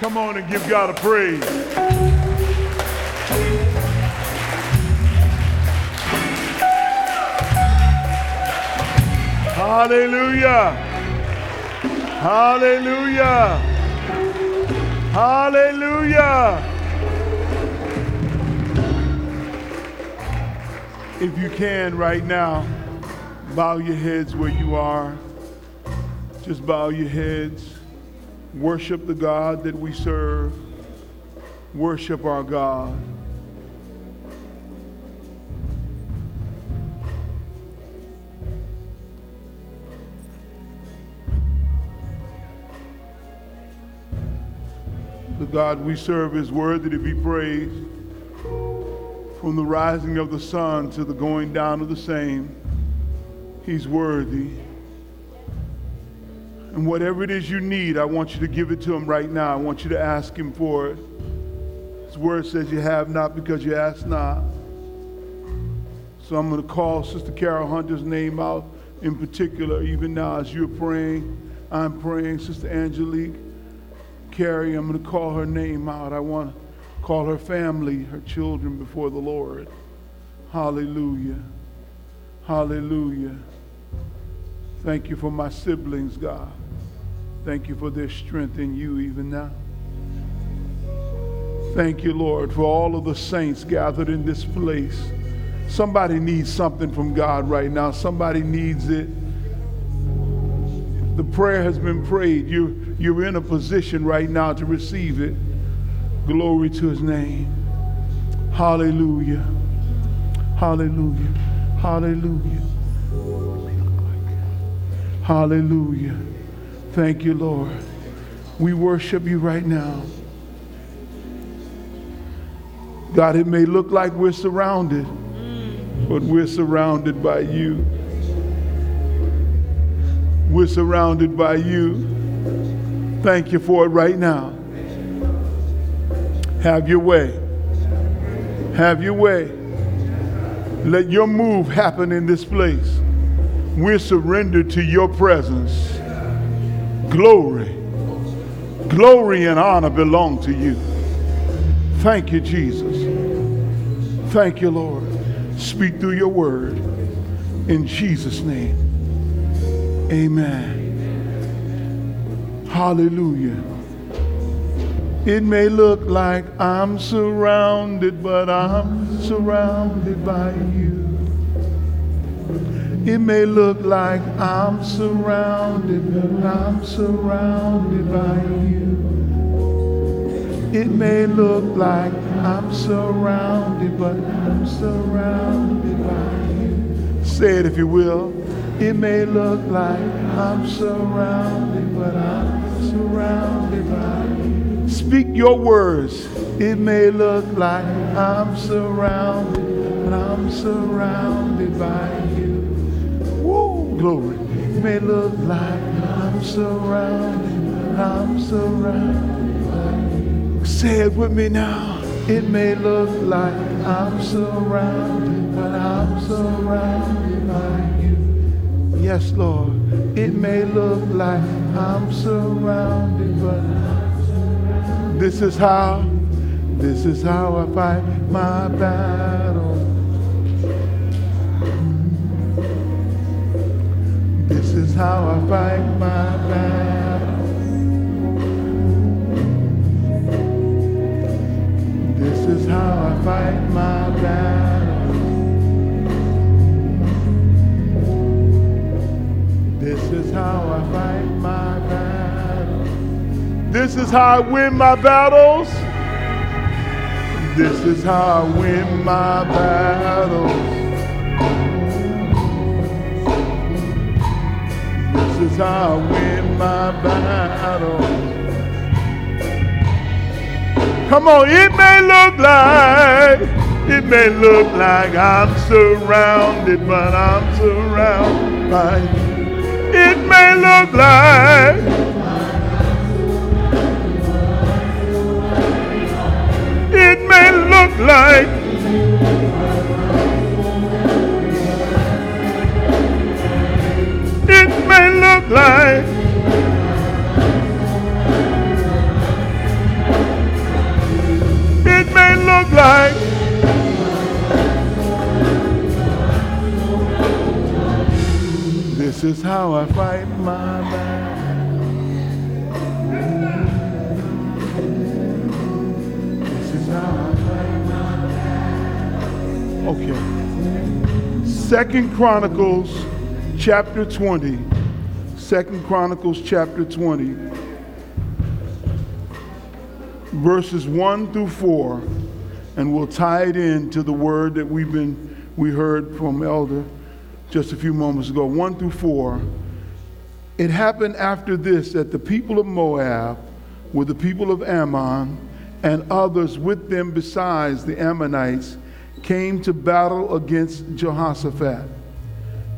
Come on and give God a praise. Hallelujah. Hallelujah. Hallelujah. If you can right now, bow your heads where you are. Just bow your heads. Worship the God that we serve. Worship our God. The God we serve is worthy to be praised. From the rising of the sun to the going down of the same, He's worthy. And whatever it is you need, I want you to give it to Him right now. I want you to ask Him for it. His word says you have not because you ask not. So I'm going to call Sister Carol Hunter's name out in particular, even now as you're praying. I'm praying, Sister Angelique. Carrie, I'm going to call her name out. I want to call her family, her children before the Lord. Hallelujah. Hallelujah. Thank you for my siblings, God. Thank you for their strength in you even now. Thank you, Lord, for all of the saints gathered in this place. Somebody needs something from God right now. Somebody needs it. The prayer has been prayed. You, you're in a position right now to receive it. Glory to his name. Hallelujah. Hallelujah. Hallelujah. Hallelujah. Thank you, Lord. We worship you right now. God, it may look like we're surrounded, but we're surrounded by you. We're surrounded by you. Thank you for it right now. Have your way. Have your way. Let your move happen in this place. We're surrendered to your presence. Glory, glory and honor belong to you. Thank you, Jesus. Thank you, Lord. Speak through your word. In Jesus' name. Amen. Hallelujah. It may look like I'm surrounded, but I'm surrounded by you. It may look like I'm surrounded, but I'm surrounded by you. It may look like I'm surrounded, but I'm surrounded by you. Say it if you will. It may look like I'm surrounded, but I'm surrounded by you. Speak your words. It may look like I'm surrounded, but I'm surrounded by you. Glory. It may look like I'm surrounded, I'm surrounded. Say it with me now. It may look like I'm surrounded, but I'm surrounded by you. Yes, Lord. It may look like I'm surrounded, but this is how, this is how I fight my battle. This is how I fight my battles. This is how I fight my battles. This is how I fight my battle. This is how I win my battles. This is how I win my battles. I win my. Come on, it may look like, it may look like I'm surrounded, but I'm surrounded by you. It may look like it may look like life. It may look like this is how I fight my battle. Okay. Second Chronicles chapter 20 Second Chronicles chapter 20. Verses 1 through 4. And we'll tie it in to the word that we've been we heard from Elder just a few moments ago, 1 through 4. It happened after this that the people of Moab, with the people of Ammon, and others with them besides the Ammonites, came to battle against Jehoshaphat.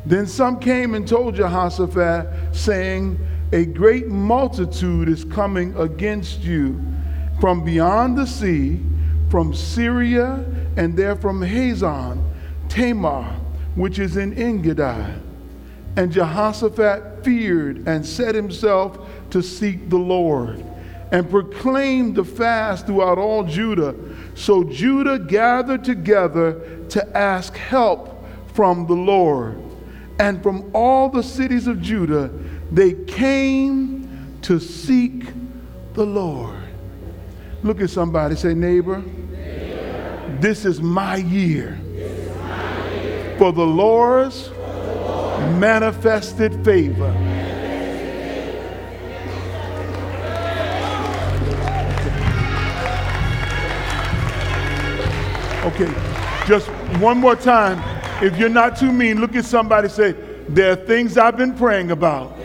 Then some came and told Jehoshaphat, saying, A great multitude is coming against you from beyond the sea, from Syria, and they're from Hazon Tamar, which is in Engedi. And Jehoshaphat feared and set himself to seek the Lord and proclaimed the fast throughout all Judah. So Judah gathered together to ask help from the Lord. And from all the cities of Judah, they came to seek the Lord. Look at somebody, say, neighbor, neighbor. this is my year for the Lord's manifested favor. Okay, just one more time. If you're not too mean, look at somebody say, There are things I've been praying about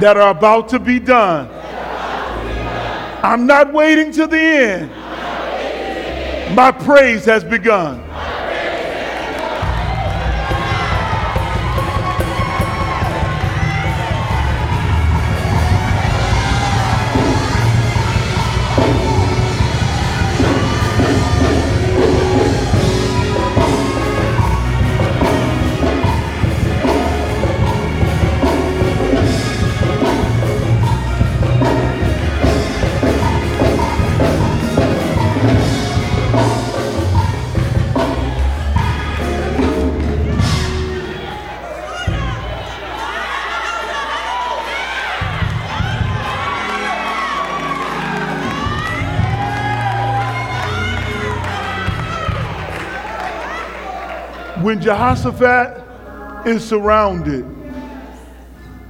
that are about to be done. I'm not waiting till the end. My praise has begun. Jehoshaphat is surrounded,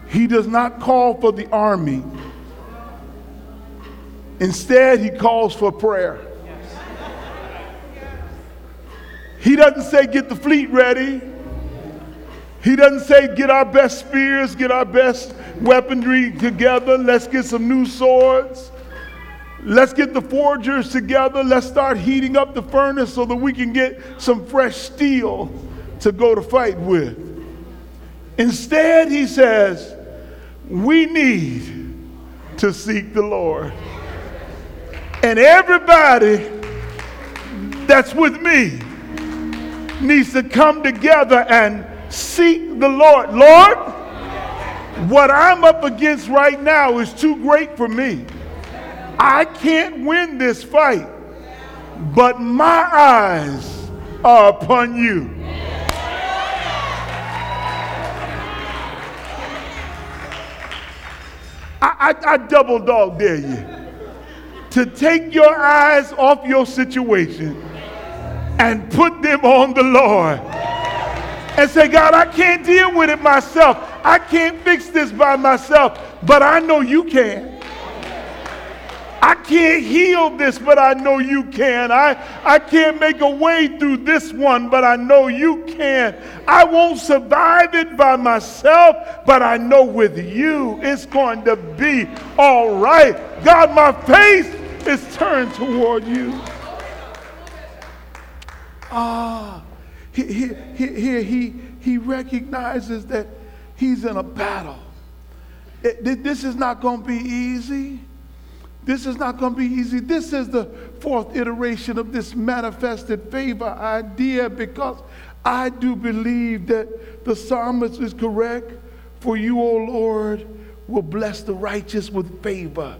he does not call for the army. Instead, he calls for prayer. He doesn't say, get the fleet ready. He doesn't say, get our best spears, get our best weaponry together, let's get some new swords. Let's get the forgers together. Let's start heating up the furnace so that we can get some fresh steel to go to fight with. Instead, he says, we need to seek the Lord. And everybody that's with me needs to come together and seek the Lord. Lord, what I'm up against right now is too great for me. I can't win this fight, but my eyes are upon you. I, I, I double dog dare you to take your eyes off your situation and put them on the Lord and say, God, I can't deal with it myself. I can't fix this by myself, but I know you can. I can't heal this, but I know you can. I, I can't make a way through this one, but I know you can. I won't survive it by myself, but I know with you it's going to be all right. God, my face is turned toward you. Ah, here, here, he, he recognizes that he's in a battle. It, this is not going to be easy. This is not going to be easy. This is the fourth iteration of this manifested favor idea because I do believe that the psalmist is correct. For you, O Lord, will bless the righteous with favor.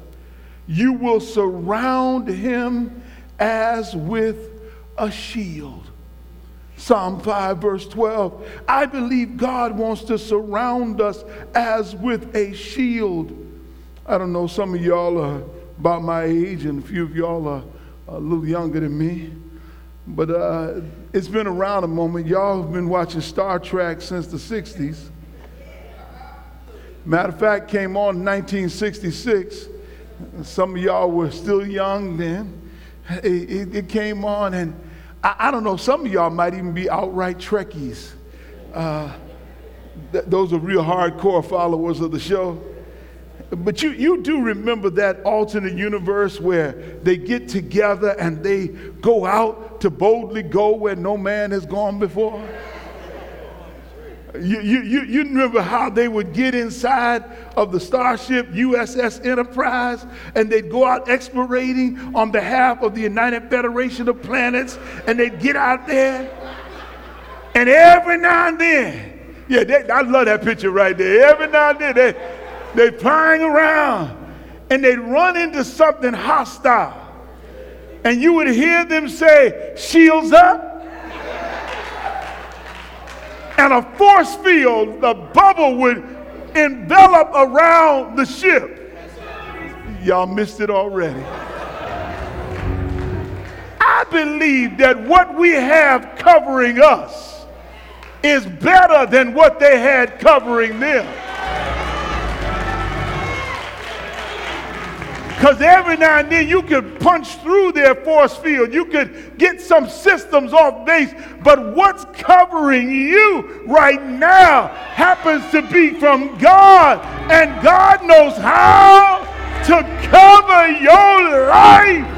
You will surround him as with a shield. Psalm 5, verse 12. I believe God wants to surround us as with a shield. I don't know, some of y'all are about my age, and a few of y'all are a little younger than me. But uh, it's been around a moment. Y'all have been watching Star Trek since the 60s. Matter of fact, came on in 1966. Some of y'all were still young then. It, it, it came on, and I, I, don't know, some of y'all might even be outright Trekkies. Uh, th- those are real hardcore followers of the show. But you, you do remember that alternate universe where they get together and they go out to boldly go where no man has gone before? You, you, you, remember how they would get inside of the starship USS Enterprise and they'd go out explorating on behalf of the United Federation of Planets and they'd get out there and every now and then, yeah, they, I love that picture right there. Every now and then they, they're flying around and they'd run into something hostile. And you would hear them say, shields up and a force field, the bubble would envelop around the ship. Y'all missed it already. I believe that what we have covering us is better than what they had covering them. Because every now and then you could punch through their force field. You could get some systems off base. But what's covering you right now happens to be from God. And God knows how to cover your life.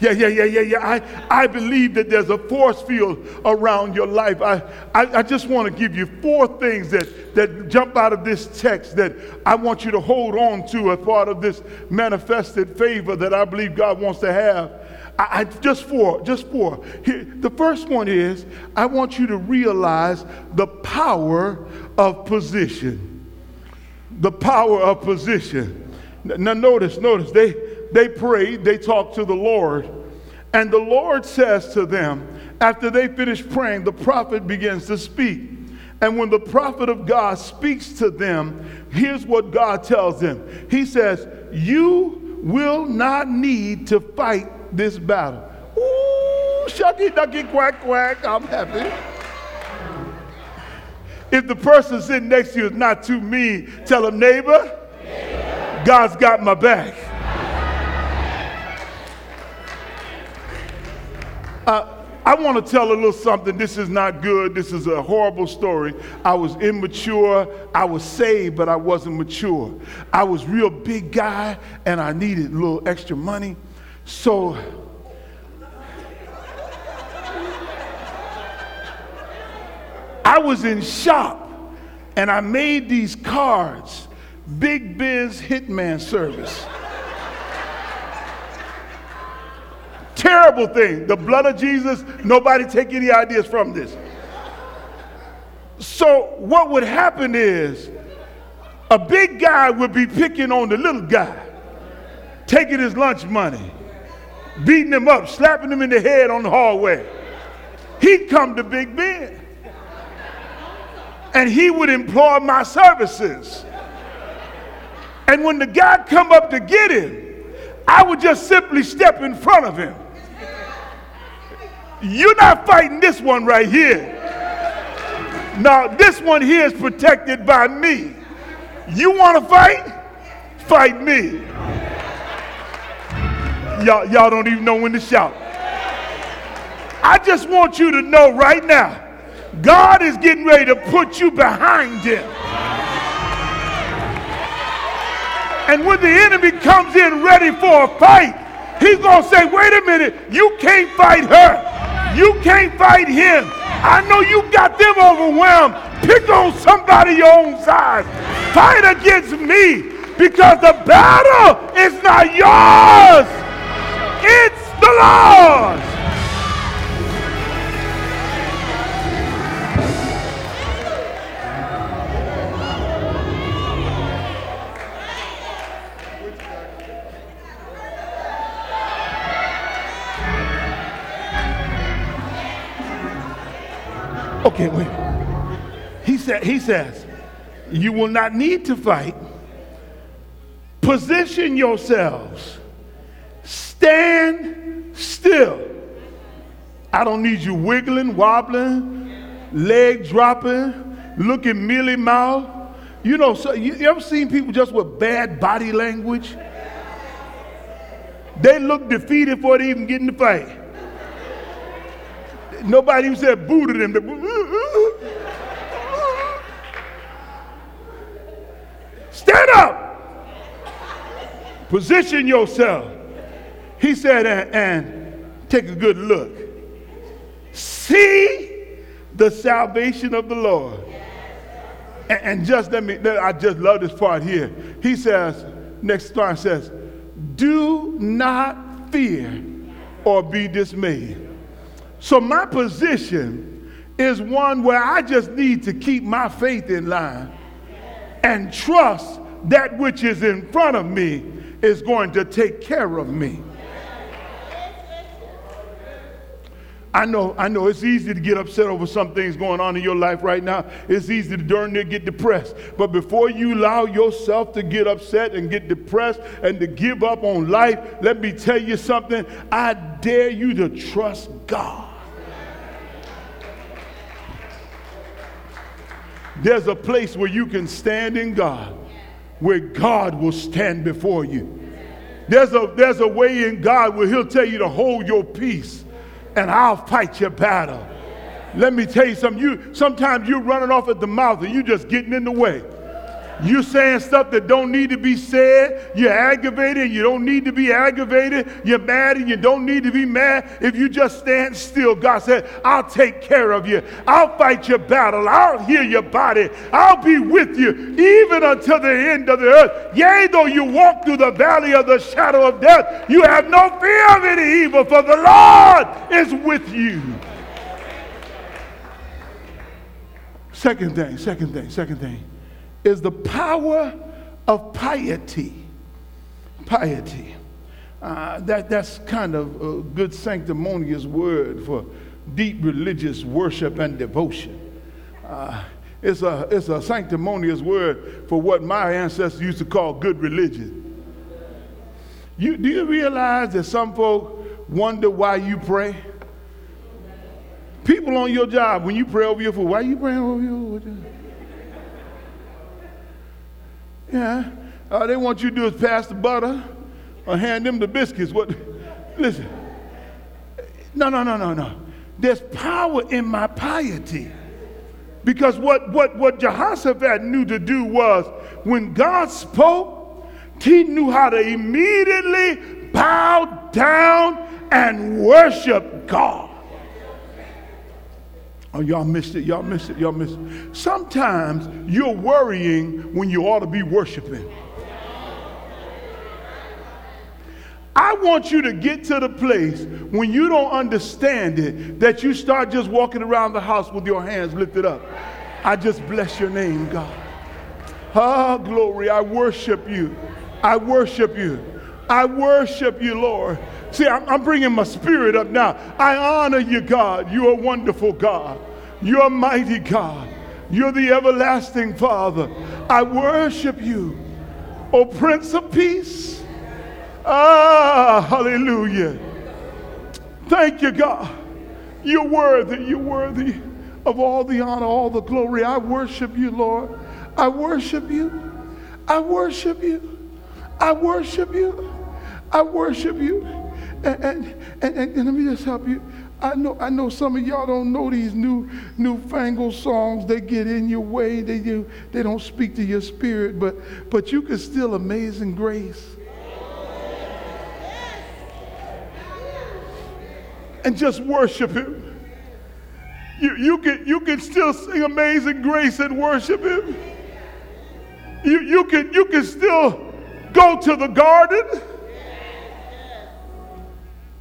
Yeah, yeah, yeah, yeah, yeah. I, I believe that there's a force field around your life. I, I, I just want to give you four things that, that jump out of this text that I want you to hold on to as part of this manifested favor that I believe God wants to have. I, I, just four, just four. Here, the first one is I want you to realize the power of position. The power of position. Now, notice, notice, they, they prayed, they talked to the Lord, and the Lord says to them, after they finish praying, the prophet begins to speak. And when the prophet of God speaks to them, here's what God tells them He says, You will not need to fight this battle. Ooh, shucky ducky quack quack, I'm happy. If the person sitting next to you is not too mean, tell them, neighbor, God's got my back. Uh, I want to tell a little something. This is not good. This is a horrible story. I was immature. I was saved, but I wasn't mature. I was real big guy, and I needed a little extra money. So I was in shop, and I made these cards, Big Biz Hitman Service. Terrible thing. The blood of Jesus, nobody take any ideas from this. So, what would happen is a big guy would be picking on the little guy, taking his lunch money, beating him up, slapping him in the head on the hallway. He'd come to Big Ben and he would employ my services. And when the guy come up to get him, I would just simply step in front of him you're not fighting this one right here. Now, this one here is protected by me. You want to fight? Fight me. Y'all, y'all don't even know when to shout. I just want you to know right now, God is getting ready to put you behind him. And when the enemy comes in ready for a fight, he's going to say, wait a minute, you can't fight her. You can't fight him. I know you got them overwhelmed. Pick on somebody your own size. Fight against me because the battle is not yours. It's the Lord's. He says, you will not need to fight. Position yourselves. Stand still. I don't need you wiggling, wobbling, leg dropping, looking mealy mouth. You know, so you, you ever seen people just with bad body language? They look defeated before they even get in the fight. Nobody even said boo to them. Stand up. Position yourself. He said, and, and take a good look. See the salvation of the Lord. And, and just let me, I just love this part here. He says, next line says, do not fear or be dismayed. So my position is one where I just need to keep my faith in line and trust that which is in front of me is going to take care of me. I know, I know it's easy to get upset over some things going on in your life right now. It's easy to darn near get depressed. But before you allow yourself to get upset and get depressed and to give up on life, let me tell you something. I dare you to trust God. There's a place where you can stand in God, where God will stand before you. There's a, there's a way in God where He'll tell you to hold your peace and I'll fight your battle. Let me tell you something. You sometimes you're running off at the mouth and you're just getting in the way. You're saying stuff that don't need to be said. You're aggravated you don't need to be aggravated. You're mad and you don't need to be mad. If you just stand still, God said, I'll take care of you. I'll fight your battle. I'll heal your body. I'll be with you even until the end of the earth. Yea, though you walk through the valley of the shadow of death, you have no fear of any evil, for the Lord is with you. Second thing, second thing, second thing is the power of piety. Piety. Uh, that, that's kind of a good sanctimonious word for deep religious worship and devotion. Uh, it's, a, it's a sanctimonious word for what my ancestors used to call good religion. You, do you realize that some folk wonder why you pray? People on your job, when you pray over your food, why are you praying over your food? Yeah. All they want you to do is pass the butter or hand them the biscuits. What? Listen. No, no, no, no, no. There's power in my piety. Because what, what, what Jehoshaphat knew to do was when God spoke, he knew how to immediately bow down and worship God. Oh, y'all missed it. Y'all missed it. Y'all missed it. Sometimes you're worrying when you ought to be worshiping. I want you to get to the place when you don't understand it that you start just walking around the house with your hands lifted up. I just bless your name, God. Ah, glory. I worship you. I worship you. I worship you, Lord. See, I'm, I'm bringing my spirit up now. I honor you, God. You're a wonderful God. You're a mighty God. You're the everlasting Father. I worship you, O Prince of Peace. Ah, hallelujah. Thank you, God. You're worthy. You're worthy of all the honor, all the glory. I worship you, Lord. I worship you. I worship you. I worship you. I worship you. And, and, and, and, let me just help you. I know, I know some of y'all don't know these new newfangled songs. They get in your way. They, do, they don't speak to your spirit, but, but you can still amazing grace. And just worship him. You, you, can, you can still sing amazing grace and worship him. You, you, can, you can still go to the garden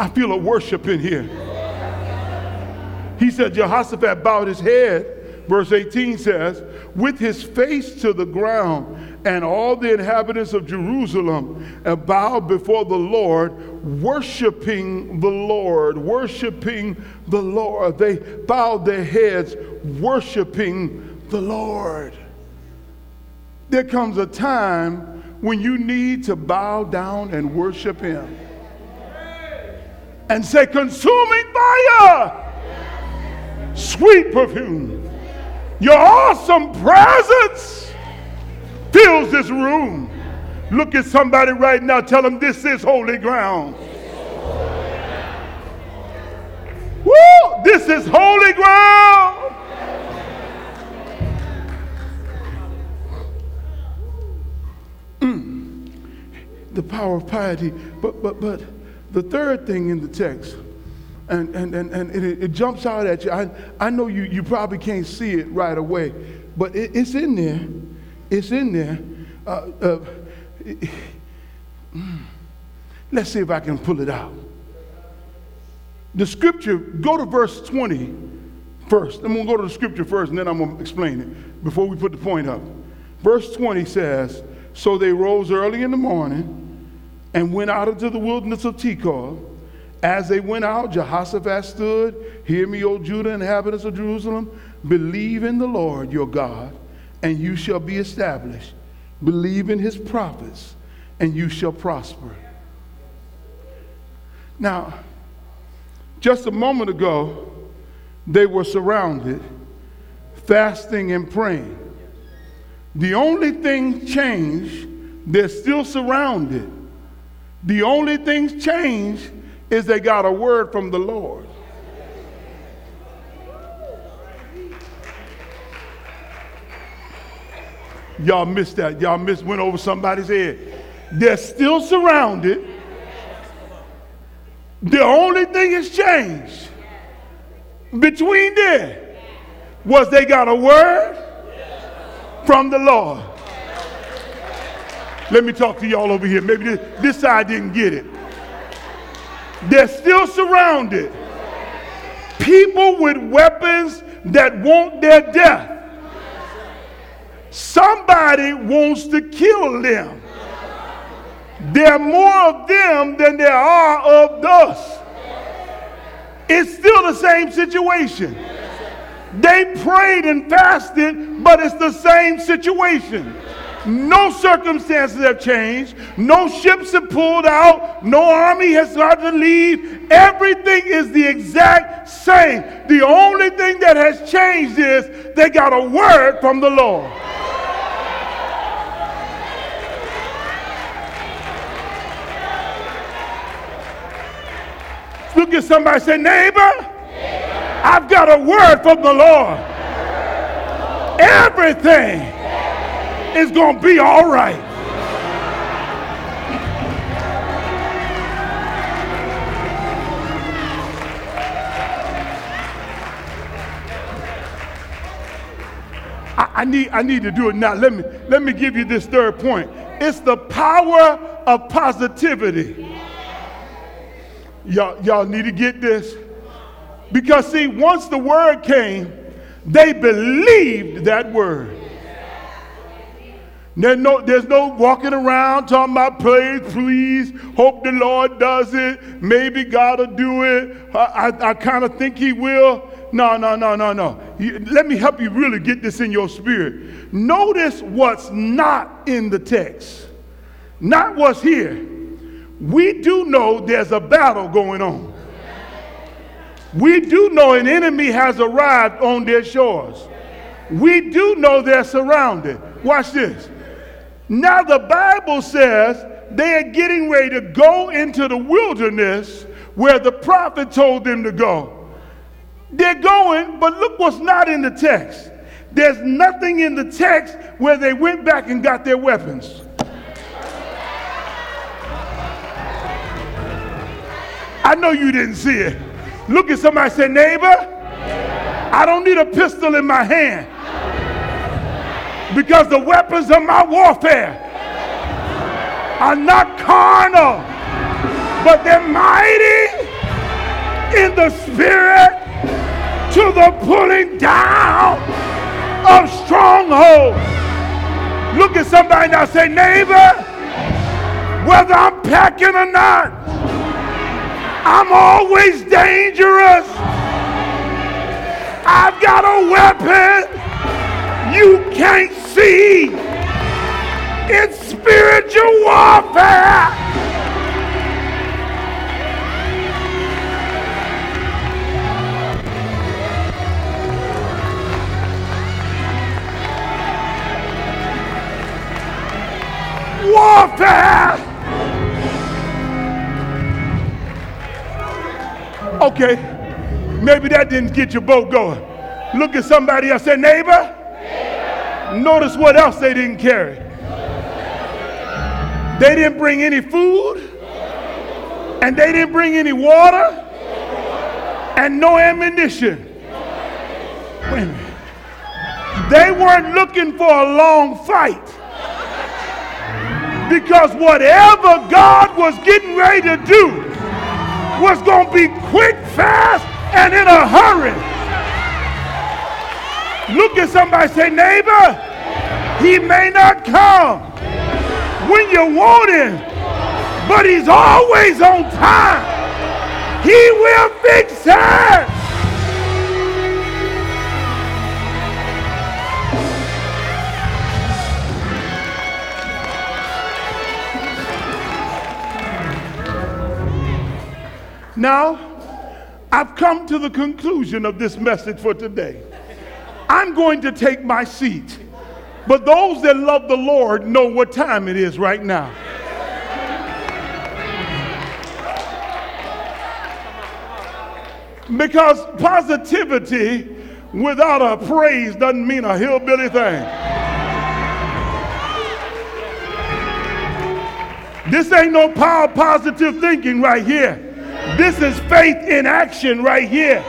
I feel a worship in here. He said, Jehoshaphat bowed his head, verse 18 says, with his face to the ground, and all the inhabitants of Jerusalem bowed before the Lord, worshiping the Lord, worshiping the Lord. They bowed their heads, worshiping the Lord. There comes a time when you need to bow down and worship Him and say, Consuming fire, sweet perfume, your awesome presence fills this room. Look at somebody right now, tell them this is holy ground. Woo! This is holy ground. Mm. The power of piety, but but but the third thing in the text, and, and, and, and it, it jumps out at you. I, I know you, you probably can't see it right away, but it, it's in there. It's in there. Uh, uh, it, let's see if I can pull it out. The scripture, go to verse 20 first. I'm going to go to the scripture first, and then I'm going to explain it before we put the point up. Verse 20 says, So they rose early in the morning and went out into the wilderness of Tekoa. As they went out, Jehoshaphat stood, Hear me, O Judah, inhabitants of Jerusalem, believe in the Lord your God, and you shall be established. Believe in his prophets, and you shall prosper. Now, just a moment ago, they were surrounded, fasting and praying. The only thing changed, they're still surrounded the only things changed is they got a word from the Lord. Y'all missed that. Y'all missed, went over somebody's head. They're still surrounded. The only thing that's changed between there was they got a word from the Lord. Let me talk to y'all over here. Maybe this, this side didn't get it. They're still surrounded. People with weapons that want their death. Somebody wants to kill them. There are more of them than there are of us. It's still the same situation. They prayed and fasted, but it's the same situation. No circumstances have changed. No ships have pulled out. No army has started to leave. Everything is the exact same. The only thing that has changed is they got a word from the Lord. Look at somebody say, neighbor, neighbor. I've got a word from the Lord. Everything is going to be all right. I, I, need, I need to do it now. Let me, let me give you this third point. It's the power of positivity. Y'all, y'all need to get this. Because, see, once the word came, they believed that word. There's no, there's no walking around talking about praise, please, hope the Lord does it, maybe God will do it. I, I, I kind of think He will. No, no, no, no, no. Let me help you really get this in your spirit. Notice what's not in the text, not what's here. We do know there's a battle going on. We do know an enemy has arrived on their shores. We do know they're surrounded. Watch this. Now the Bible says they are getting ready to go into the wilderness where the prophet told them to go. They're going, but look what's not in the text. There's nothing in the text where they went back and got their weapons. I know you didn't see it. Look at somebody say, neighbor, I don't need a pistol in my hand because the weapons of my warfare are not carnal, but they're mighty in the spirit to the pulling down of strongholds. Look at somebody now, say, neighbor, whether I'm packing or not, I'm always dangerous. I've got a weapon you can't see. It's spiritual warfare. Warfare. Okay, maybe that didn't get your boat going. Look at somebody else. Say, neighbor, notice what else they didn't carry. They didn't bring any food, and they didn't bring any water, and no ammunition. Wait a minute. They weren't looking for a long fight. Because whatever God was getting ready to do, was going to be quick, fast, and in a hurry. Look at somebody say, neighbor, he may not come when you want him, but he's always on time. He will fix it. Now, I've come to the conclusion of this message for today. I'm going to take my seat. But those that love the Lord know what time it is right now. Because positivity without a praise doesn't mean a hillbilly thing. This ain't no power positive thinking right here. This is faith in action right here.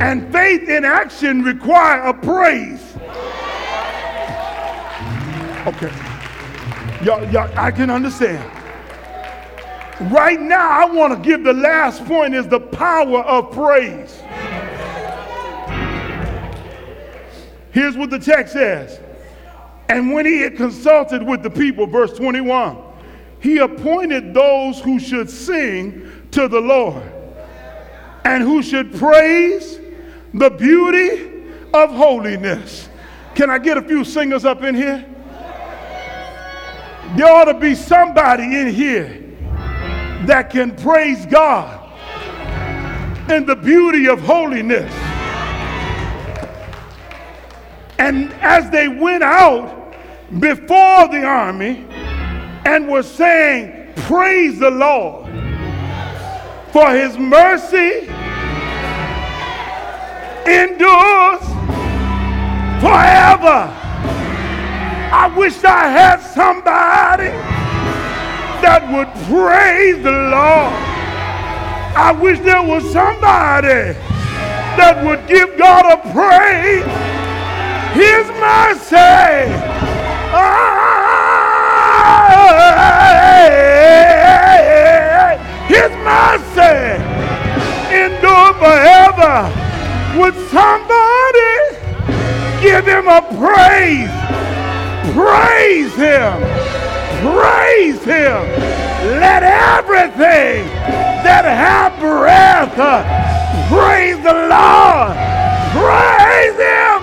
And faith in action require a praise. Okay. Y'all, y'all, I can understand. Right now, I want to give the last point is the power of praise. Here's what the text says. And when he had consulted with the people, verse 21, he appointed those who should sing to the Lord and who should praise the beauty of holiness. Can I get a few singers up in here? There ought to be somebody in here that can praise God in the beauty of holiness. And as they went out before the army, and were saying, Praise the Lord, for his mercy endures forever. I wish I had somebody that would praise the Lord. I wish there was somebody that would give God a praise. His mercy. His mercy endure forever. Would somebody give him a praise? Praise him. Praise him. Let everything that have breath uh, praise the Lord. Praise him.